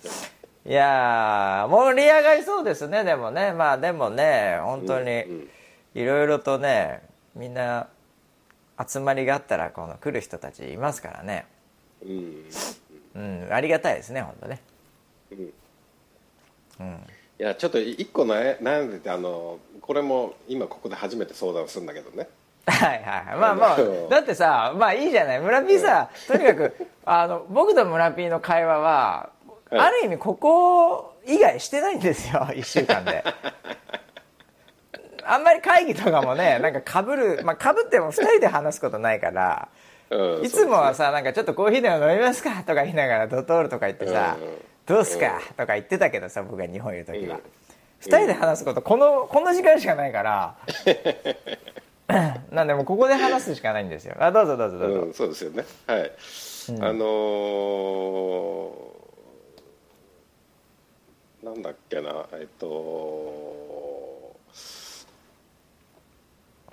いやー盛り上がりそうですねでもね。まあでもね本当にうん。いろいろとねみんな集まりがあったらこの来る人たちいますからねうん。うん。ありがたいですね本当ね。うん。いやちょっと一個悩悩んでてあのこれも今ここで初めて相談するんだけどね。はいはいまあまあだってさまあいいじゃない。村 P さとにかくあの僕と村 P の会話ははい。ある意味ここ以外してないんですよ。1週間で。あんまり会議とかもねなんかかぶるまあかぶっても2人で話すことないから。うんいつもはさなんかちょっとコーヒーでも飲みますかとか言いながらドトールとか言ってさうん。どうすかとか言ってたけどさ僕が日本いる時は。2人で話すことこのこの時間しかないから なんでもうここで話すしかないんですよ。あどうぞどうぞどうぞ、うん、そうですよね。はい、あのーなんだっけなえっと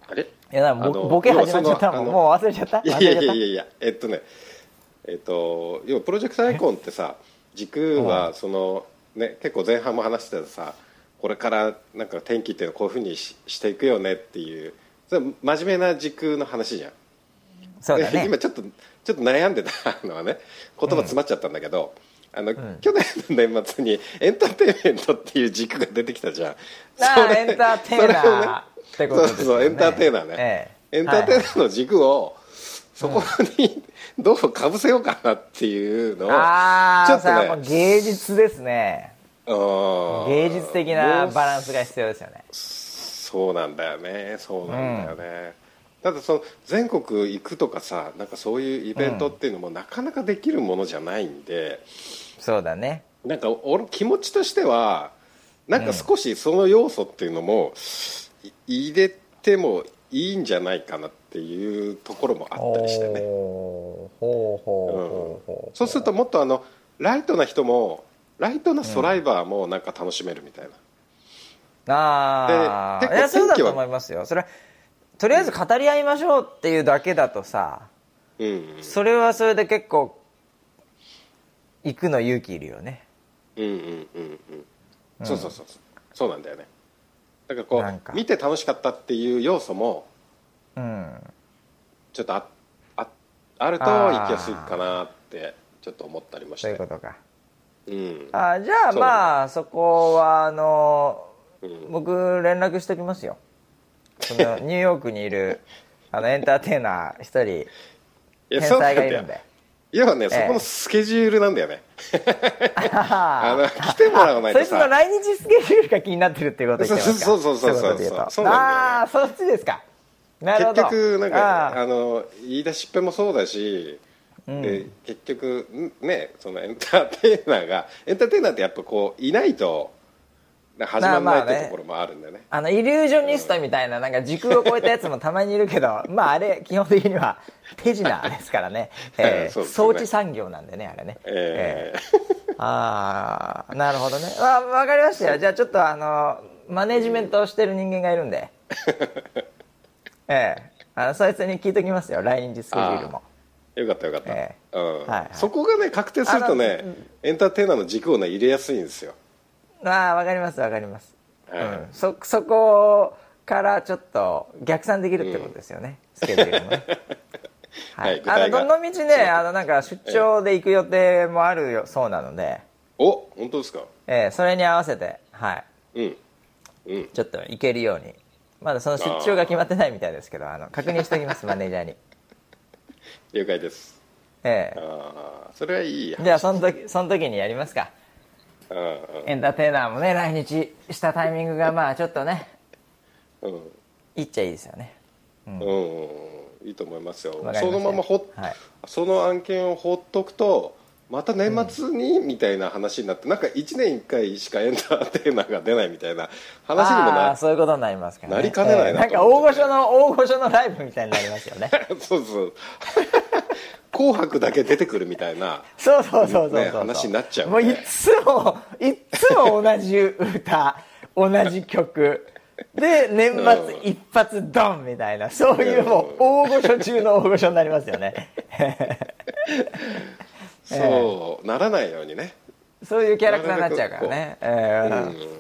あれ？いやなボボケ始まっちゃったもん。もう忘れちゃった？いやいやいやいやえっとねえっと要はプロジェクトアイコンってさ軸はそのね結構前半も話してたさこれからなんか天気っていうのはこういうふうにししていくよねっていうそれ真面目な軸の話じゃん。そうだね。で今ちょっとちょっと悩んでたのはね言葉詰まっちゃったんだけど、あの去年の年末にエンターテインメントっていう軸が出てきたじゃん。それエンターテイナーねってことですよね。そうそうエンターテイナーね、ええ。エンターテイナーの軸をそこにどうかぶせようかなっていうのをちょっとね芸術ですね。うん芸術的なバランスが必要ですよね。そうなんだよね。そうなんだよね、ただその全国行くとかさなんかそういうイベントっていうのもなかなかできるものじゃないんで、そうだね。なんか俺気持ちとしてはなんか少しその要素っていうのもい入れてもいいんじゃないかなっていうところもあったりしてね。そうするともっとあのライトな人もライトなソライバーもなんか楽しめるみたいな、ああでいやそうだと思いますよ。それはとりあえず語り合いましょうっていうだけだとさうん。それはそれで結構行くの勇気いるよね。うんうんうんうん。そうそうそうそう。そうなんだよね。だからこなんか。う見て楽しかったっていう要素もうん。ちょっとあああると行きやすいかなってちょっと思ったりもして。そういうことか。うん。あじゃあまあそこはあのうん。僕連絡しときますよそのニューヨークにいる あのエンターテイナー一人いや天才がいるんで要はね、ええ。そこのスケジュールなんだよね。あ あの来てもらわないそいつのとさ来日スケジュールが気になってるっていうこと言ってますか？そうそうそうそうそうなんだよね。ああそっちですか。なるほ結ど局なんかああ。の言い出しっぺもそうだし、ん。で結局んねそのエンターテイナーがエンターテイナーってやっぱこういないと始まらないってところもあるんだよね。あのイリュージョニストみたいななんか時空を超えたやつもたまにいるけど まああれ基本的には手品ですからね、えーそうですね。装置産業なんでねあれね。えああなるほどね。わ分かりましたよ。じゃあちょっとあのマネジメントをしてる人間がいるんで。ええあのそいつに聞いときますよ。来日スケジュールもよかったよかった、えうん。はいはい。そこがね確定するとねエンターテイナーの軸をね入れやすいんですよああ分かります分かります、はいうん、そそこからちょっと逆算できるってことですよね、スケジュールもね。はい具あのどの道ねあのなんか出張で行く予定もあるよそうなので、お本当ですか？ええそれに合わせてはい。うん。うん。ちょっと行けるように。まだその出張が決まってないみたいですけどあの確認しておきます マネージャーに。了解です。ええ。ああそれはいいじゃあその時その時にやりますかエンターテイナーもね来日したタイミングがまあちょっとねうん。いっちゃいいですよね。うん、いいと思いますよ。そのままほっ、はい。その案件を放っとくとまた年末に、みたいな話になってなんか1年1回しかエンターテイナーが出ないみたいな話にもあなあそういうことになりますからね。なりかねないなええなんか大御所の大御所のライブみたいになりますよね。そうそう紅白だけ出てくるみたいなそうそうそうそうそう、ね話になっちゃうね。もういつもいつも同じ歌同じ曲。で年末一発ドンみたいな。そういうもう大御所中の大御所になりますよね。そう、ならないようにね。そういうキャラクターになっちゃうからね、ええ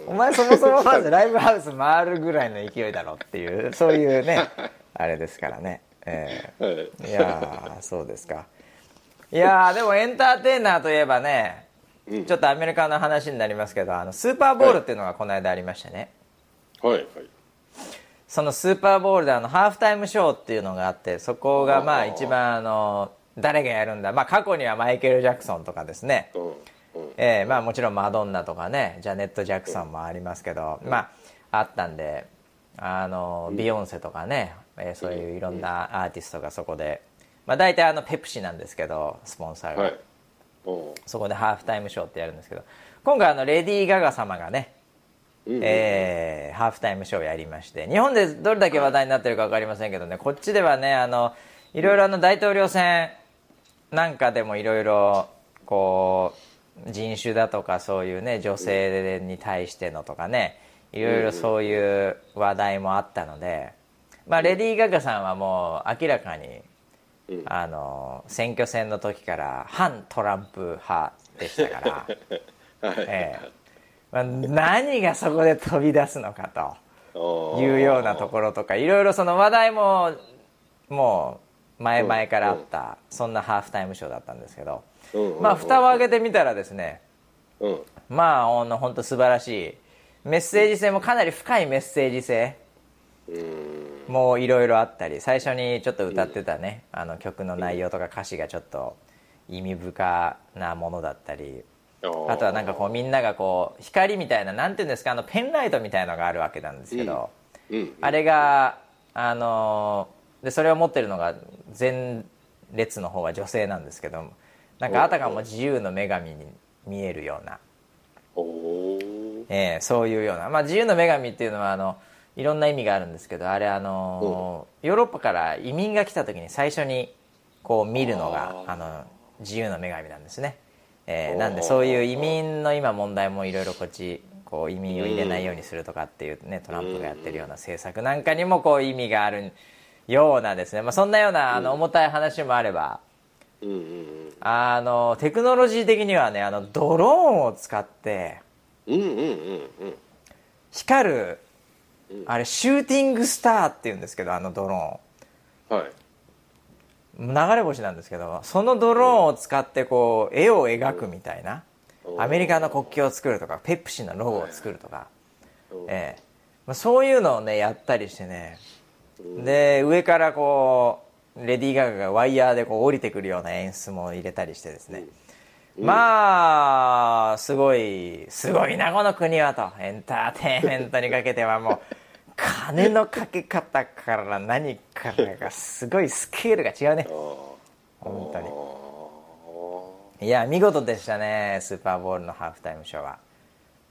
お前そもそもまずライブハウス回るぐらいの勢いだろっていうそういうねあれですからね、ええはい。いやーそうですか。いやーでもエンターテイナーといえばね、うん。ちょっとアメリカの話になりますけどあのスーパーボールっていうのがこの間ありましてね、はい。はい。そのスーパーボールであのハーフタイムショーっていうのがあってそこがまあ一番あの誰がやるんだ。まあ過去にはマイケル・ジャクソンとかですね、うん。うん。えーまあ、もちろんマドンナとかねジャネット・ジャクソンもありますけど、まああったんであのビヨンセとかね、えーそういういろんなアーティストがそこで、まあ、大体あのペプシなんですけどスポンサーが、はい。う。んそこでハーフタイムショーってやるんですけど今回あのレディー・ガガ様がね、うんえーハーフタイムショーをやりまして日本でどれだけ話題になってるか分かりませんけどねこっちではねあのいろいろあの大統領選なんかでもいろいろこう人種だとかそういうね女性に対してのとかねいろいろそういう話題もあったので、まあ、レディー・ガガさんはもう明らかにうん。あの選挙戦の時から反トランプ派でしたから、はい。ええ。まあ、何がそこで飛び出すのかというようなところとかいろいろその話題ももう前々からあったそんなハーフタイムショーだったんですけど。うんうんまあ蓋を開けてみたらですねうん。まあ本当素晴らしいメッセージ性もかなり深いメッセージ性うんもういろいろあったり最初にちょっと歌ってたね、あの曲の内容とか歌詞がちょっと意味深なものだったりあとはなんかこうみんながこう光みたいななんていうんですかあのペンライトみたいのがあるわけなんですけど、うん。あれがあのでそれを持ってるのが前列の方は女性なんですけどなんかあたかも自由の女神に見えるような、えーそういうような、まあ、自由の女神っていうのはあのいろんな意味があるんですけどあれあのーヨーロッパから移民が来た時に最初にこう見るのがあの自由の女神なんですね、えなんでそういう移民の今問題もいろいろこっちこう移民を入れないようにするとかっていうねトランプがやってるような政策なんかにもこう意味があるようなですね、まあ、そんなようなあの重たい話もあれば、うんうんうん。あのテクノロジー的にはねあのドローンを使って光るあれシューティングスターっていうんですけどあのドロはい。ーン流れ星なんですけどそのドローンを使ってこう絵を描くみたいなうん。アメリカの国旗を作るとかペプシのロゴを作るとか、えまあ、そういうのをねやったりしてね。で上からこうレディー・ガガがワイヤーでこう降りてくるような演出も入れたりしてですね、まあすごいすごいなこの国はと。エンターテインメントにかけてはもう金のかけ方から何からがすごいスケールが違うね。本当に。いや見事でしたねスーパーボールのハーフタイムショーは。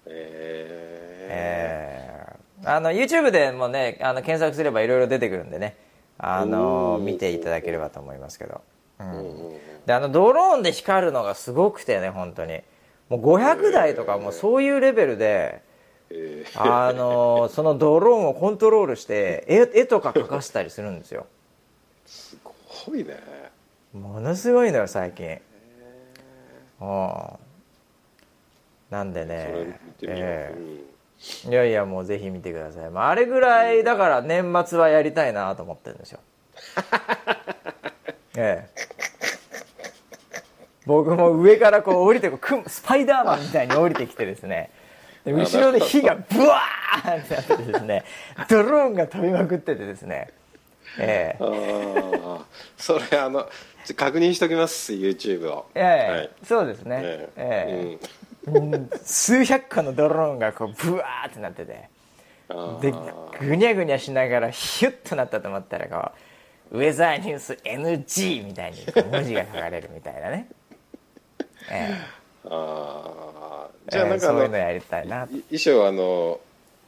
ええー。あの YouTube でもねあの検索すればいろいろ出てくるんでね。あのうん見ていただければと思いますけど、であのドローンで光るのがすごくてね本当に。もう500台とかもうそういうレベルで、えー。あの そのドローンをコントロールして絵絵とか描かせたりするんですよ。すごいね。ものすごいのよ最近。うん。なんでねええ。うん。いやいやもうぜひ見てください、まあ、あれぐらいだから年末はやりたいなと思ってるんですよ ええ。僕も上からこう降りてこうくスパイダーマンみたいに降りてきてですね。で後ろで火がブワーってなってですね。ドローンが飛びまくっててですね。ええ。それあの確認しときます YouTube を。ええ。はい。そうですね。ええ。ええ。うん。数百個のドローンがこうブワーってなってて。でぐにゃぐにゃしながらヒュッとなったと思ったらこうウェザーニュース NG みたいに文字が書かれるみたいなね、えあえー。じゃあなんかあの、そういうのやりたいない衣装あの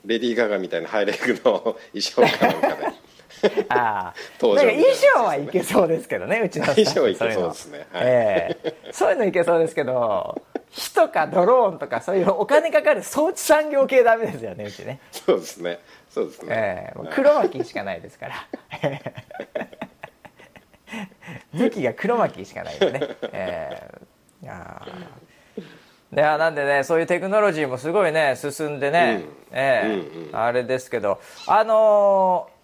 レディー・ガガみたいなハイレグの 衣装かなんかで。ああ。登なんか衣装はいけそうですけどねうちの衣装はいけそうですね。はい。ええ。そういうのいけそうですけど火とかドローンとかそういうお金かかる装置産業系ダメですよねうちね。そうですねそうですね、ええもう黒巻きしかないですから。武器が黒巻きしかないんでね、えー。であなんでねそういうテクノロジーもすごいね進んでね、うん。ええうんうん。あれですけど。あのー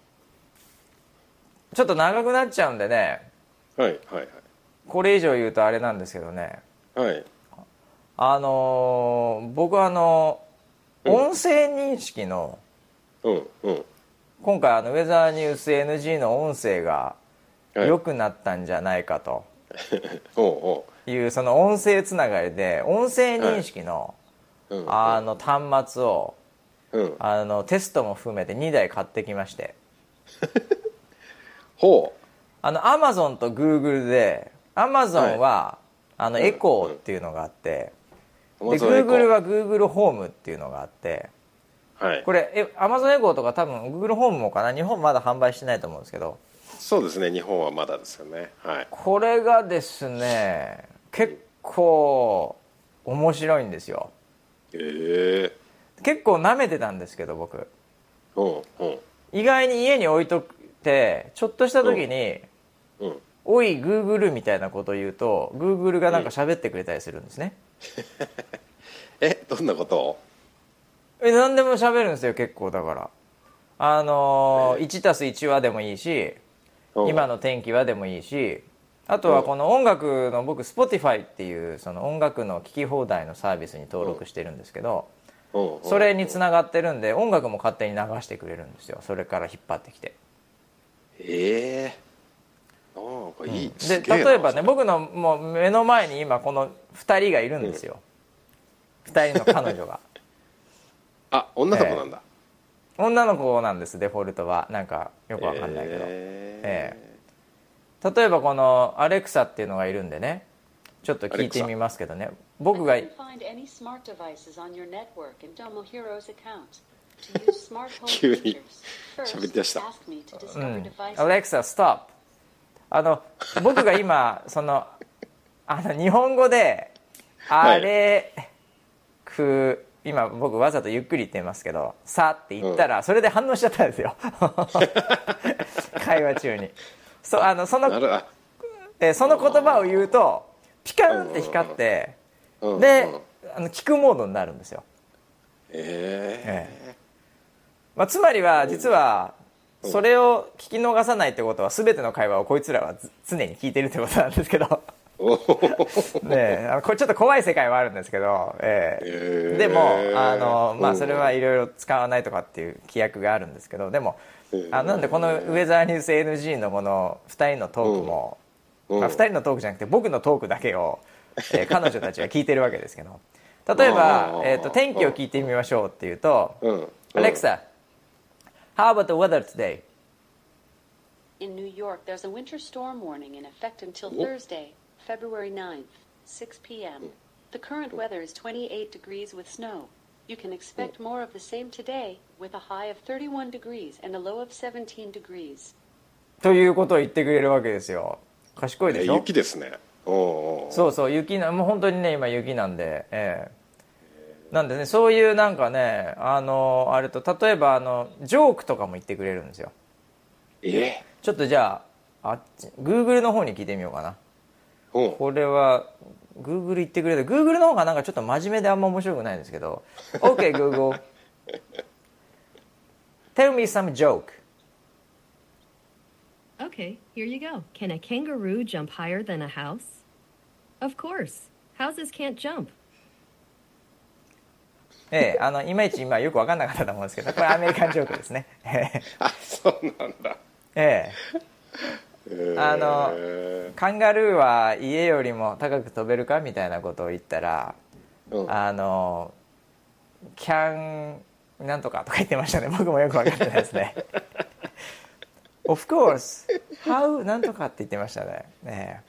ちょっと長くなっちゃうんでね。はいはいこれ以上言うとあれなんですけどね。はい。はいあのー僕はあのうん。音声認識のうんうん。今回あのウェザーニュース NG の音声がはい。良くなったんじゃないかと。いうその音声つながりで音声認識のあの端末をうん。あのテストも含めて2台買ってきまして。ほあのアマゾンとグーグルでアマゾンはあのうんエコーっていうのがあって。でグーグルはグーグルホームっていうのがあってはい。これえアマゾンエコーとか多分グーグルホームもかな？日本まだ販売してないと思うんですけど。そうですね。日本はまだですよね。はい。これがですね結構面白いんですよ。ええ。結構舐めてたんですけど僕。うんうん。意外に家に置いとくてちょっとした時にうん「おいグーグルみたいなこと言うとグーグルがなんか喋ってくれたりするんですね、えどんなこと？をえ何でも喋るんですよ結構だから。あのー、1たす1はでもいいしう。ん今の天気はでもいいしあとはこの音楽の僕 Spotify っていうその音楽の聴き放題のサービスに登録してるんですけどそれにつながってるんで音楽も勝手に流してくれるんですよ。それから引っ張ってきて。ええ。なんかいい、で例えばね僕のもう目の前に今この2人がいるんですよ、2人の彼女が女の子なんだ、女の子なんですデフォルトは。なんかよくわかんないけど。え、え、例えばこのアレクサっていうのがいるんでね。ちょっと聞いてみますけどね。僕が 急に喋り出した、アレクサストップあの僕が今 そのあの日本語で「アレク今僕わざとゆっくり言ってますけど「さ」って言ったらそれで反応しちゃったんですよ。会話中に。そあのそのえーその言葉を言うとピカンって光ってうん。でうん。あの聞くモードになるんですよ、えまあ、つまりは実はそれを聞き逃さないってことは全ての会話をこいつらはず常に聞いてるってことなんですけど ねえあのこれちょっと怖い世界はあるんですけど、ええ。へえ。でもあの、まあ、うん。それはいろいろ使わないとかっていう規約があるんですけどでもへえ。あなんでこのウェザーニュース NG のこの2人のトークも、うん。まあ、2人のトークじゃなくて僕のトークだけを、えー 彼女たちは聞いてるわけですけど。例えばえーと「天気を聞いてみましょう」っていうとうん「Alexa how about the weather today?」In New York, there's a winter storm warning in effect until Thursday, February 9th, 6 p.m. The current weather is 28 degrees with snow. You can expect more of the same today, with a high of 31 degrees and a low of 17 degrees. ということを言ってくれるわけですよ賢いでえしょ雪ですねおうそうそう雪なもう本当にね今雪なんでええなんでねそういうなんかねあのあれと例えばあのジョークとかも言ってくれるんですよえちょっとじゃああっち Google の方に聞いてみようかなうんこれは Google 言ってくれる Google の方がなんかちょっと真面目であんま面白くないんですけど OK Google Tell me some joke Okay, here you go. Can a kangaroo jump higher than a house? Of course. Houses can't jump. ええあのいまいち今よく分かんなかったと思うんですけどこれアメリカンジョークですねあそうなんだええあのえカンガルーは家よりも高く飛べるかみたいなことを言ったらーうん。あの「キャンなんとか」とか言ってましたね。僕もよく分かってないですね。Of course. How? なんとかって言ってましたね。ね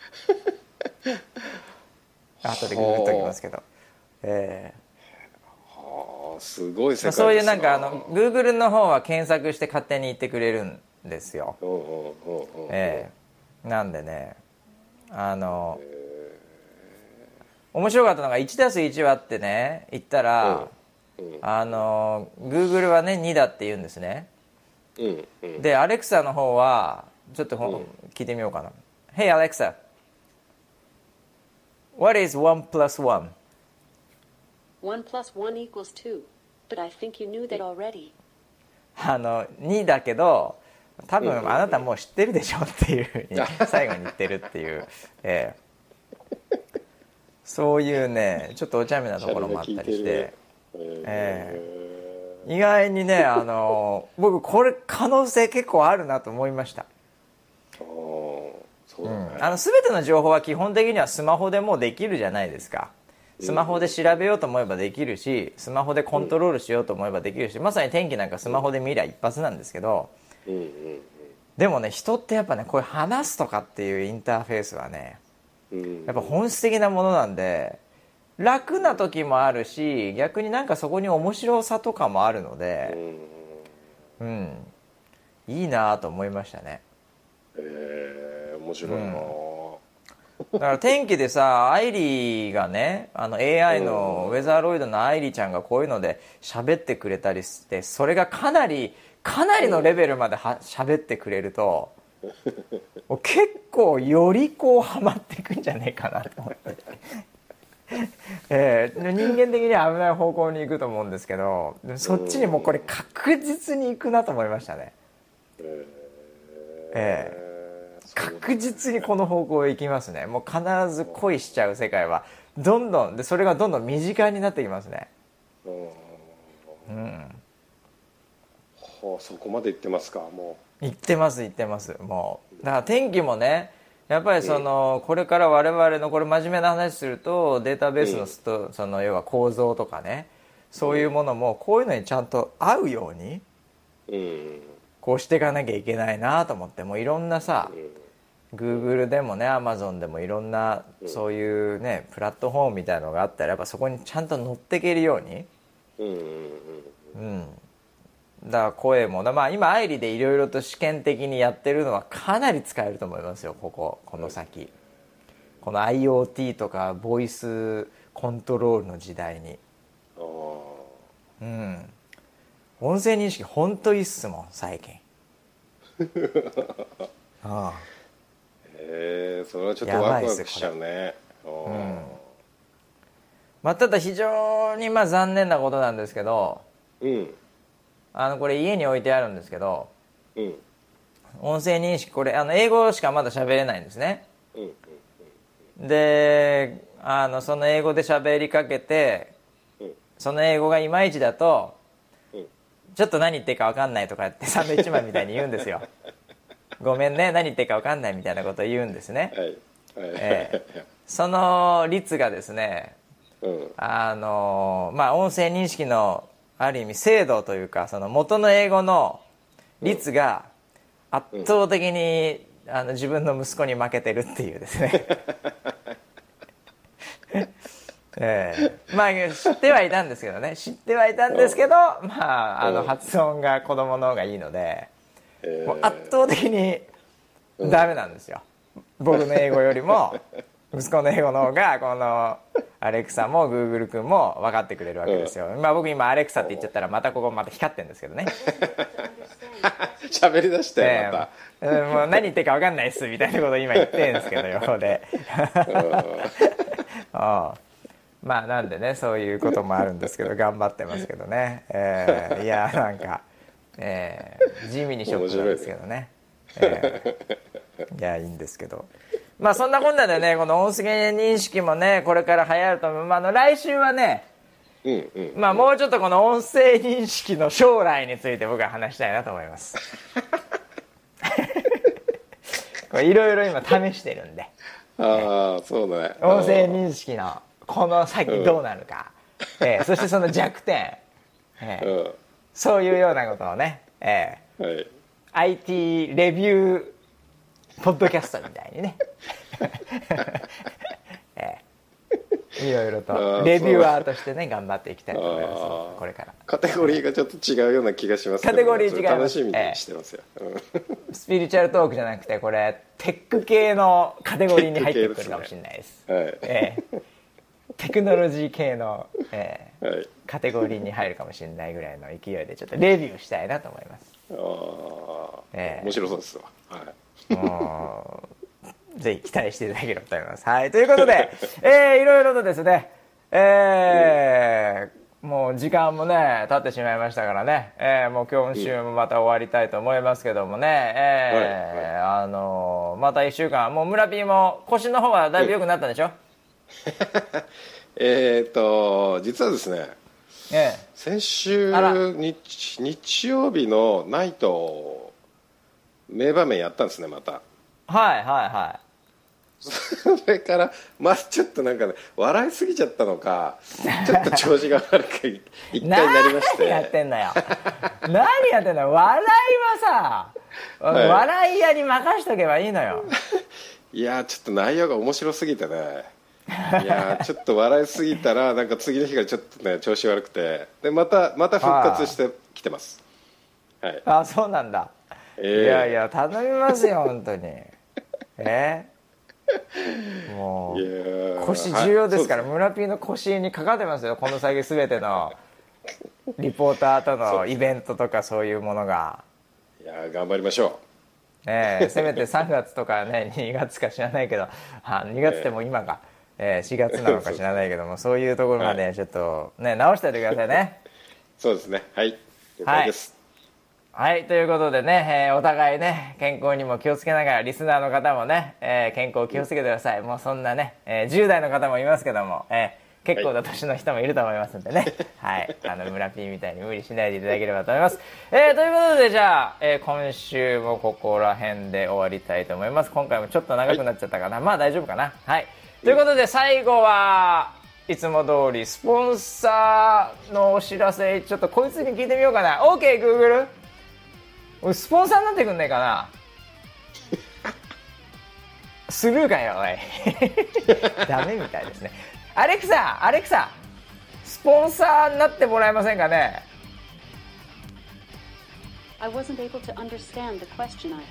え。後でググっときますけど。えあ。ーすごい世界ですえそういうなんかあの Google の方は検索して勝手に言ってくれるんですよ。うんうんうんうんええ。なんでねあの面白かったのが 1+1 はってね言ったら、あの Google はね2だって言うんですね。うんうん。でアレクサの方はちょっとほ、聞いてみようかな。Hey Alexa. What is 1 plus 1? 1 plus 1 equals 2. But I think you knew that already. あの2だけど多分あなたもう知ってるでしょっていうふうに最後に言ってるっていう、ええ。そういうねちょっとお茶目なところもあったりして、え意外にねあの僕これ可能性結構あるなと思いました、うだね。あの全ての情報は基本的にはスマホでもうできるじゃないですか。スマホで調べようと思えばできるしスマホでコントロールしようと思えばできるしまさに天気なんかスマホで見りゃ一発なんですけどでもね人ってやっぱねこういう話すとかっていうインターフェースはねうん。やっぱ本質的なものなんで楽な時もあるし逆になんかそこに面白さとかもあるのでうんいいなと思いましたね。えー面白いな。だから天気でさアイリーがねあの AI のウェザーロイドのアイリーちゃんがこういうので喋ってくれたりしてそれがかなりかなりのレベルまでは喋ってくれるともう結構よりこうハマっていくんじゃねえかなと思って、えー人間的には危ない方向に行くと思うんですけどそっちにもうこれ確実に行くなと思いましたね。ええ確実にこの方向へ行きますね。もう必ず恋しちゃう世界はどんどんでそれがどんどん身近になってきますねはあそこまで行ってますかも行ってます行ってます。もう。だから天気もねやっぱりそのこれから我々のこれ真面目な話するとデータベースのストその要は構造とかねそういうものもこういうのにちゃんと合うようにこうしていかなきゃいけないなと思ってもういろんなさ Google でもね Amazon でもいろんなそういうねプラットフォームみたいのがあったらやっぱそこにちゃんと乗っていけるように。うんだ声もまあ今アイリでいろいろと試験的にやってるのはかなり使えると思いますよこここの先。この IoT とかボイスコントロールの時代に。うん。音声認識ほんといいっすもん最近。ああ。へえそれはちょっとワクワクしちゃうね。あー。まあただ非常にまあ残念なことなんですけどうんあのこれ家に置いてあるんですけどうん。音声認識これあの英語しかまだ喋れないんですね。うんであのその英語で喋りかけてうん。その英語がいまいちだとうん。ちょっと何言ってるか分かんないとかってサンドイッチマンみたいに言うんですよ。ごめんね何言ってるか分かんないみたいなことを言うんですね。はいはい。え。その率がですねうん。あのまあ音声認識のある意味精度というかその元の英語の率が圧倒的に、あの自分の息子に負けてるっていうですね。ええ。まあ知ってはいたんですけどね。知ってはいたんですけど、まああのうん。発音が子供の方がいいので、え。もう圧倒的にダメなんですよ、僕の英語よりも息子の英語の方がこのアレクサもグーグル君も分かってくれるわけですよ、まあ僕今アレクサって言っちゃったらまたここまた光ってるんですけどね。喋り出したえよまえ。うんもう何言ってるか分かんないっすみたいなことを今言ってるんですけど横で。ああ まあなんでねそういうこともあるんですけど頑張ってますけどね、ええいやなんか、ええ地味にショックなんですけどね。ええいやいいんですけどまあそんなこんなでねこの音声認識もねこれから流行ると思う、まあ、あの来週はねたうんうん。まあもうちょっとこの音声認識の将来について僕は話したいなと思います。いろいろ今試してるんで。ああそうだね。音声認識のこの先どうなるか、ええそしてその弱点、ええ。うん。そういうようなことをね、ええ。はい。IT レビューポッドキャストみたいにね、ええ。いろいろあとーレビューアーとしてね頑張っていきたいと思います。これから。カテゴリーがちょっと違うような気がしますけどカテゴリー違い楽しみにしてますよ、スピリチュアルトークじゃなくてこれテック系のカテゴリーに入ってくるかもしれないです。うんはい。ええ。テクノロジー系の、ええはい。カテゴリーに入るかもしれないぐらいの勢いでちょっとレビューしたいなと思います。ああ、ええ。面白そうですわ。はいぜひ期待していただければと思います。はい、ということで、えー、いろいろとですね、えーもう時間もね経ってしまいましたからね、えーもう今週もまた終わりたいと思いますけどもね、えーあのーまた1週間もう村 P も腰の方はだいぶ良くなったんでしょ、えっ、と実はですねえ先週日日曜日のナイトを名場面やったんですねまた。えはいはいは それからまあちょっとなんかね笑いすぎちゃったのかちょっと調子が悪く一い回なりまし何やっててんだよ。何やってんだよ。笑いはさ、はい。笑い屋に任しとけばいいのよ。いやーちょっと内容が面白すぎてね。いやーちょっと笑いすぎたら なんか次の日からちょっとね調子悪くて。でまたまた復活してきてます。はい。あそうなんだ、ええ。いやいや頼みますよ本当に。えーう腰重要ですから、はい村 P の腰にかかってますよこの先全ての。リポーターとのイベントとかそういうものが、いやー頑張りましょねえ、せめて3月とかね 2月か知らないけどあ2月でも今か、えー4月なのか知らないけども そういうところまでちょっとね直しておいてくださいね。う そうですね。はい。了解です、はい、ということでね、えーお互いね、健康にも気をつけながら、リスナーの方もね、えー健康気をつけてください。もうそんなね、えー10代の方もいますけども、えー結構な年の人もいると思いますんでね、はい、あの、村 P みたいに無理しないでいただければと思います。えーということで、じゃあ、えー今週もここら辺で終わりたいと思います。今回もちょっと長くなっちゃったかな。まあ大丈夫かな。はい。ということで、最後は、いつも通り、スポンサーのお知らせ、ちょっとこいつに聞いてみようかな。OK、Google? 俺スポンサーになってくんねえかな？スルーかよおい。ダメみたいですね。アレクサアレクサスポンサーになってもらえませんかね？I wasn't able to understand the question I heard.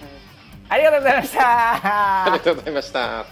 ありがとうございました。ありがとうございました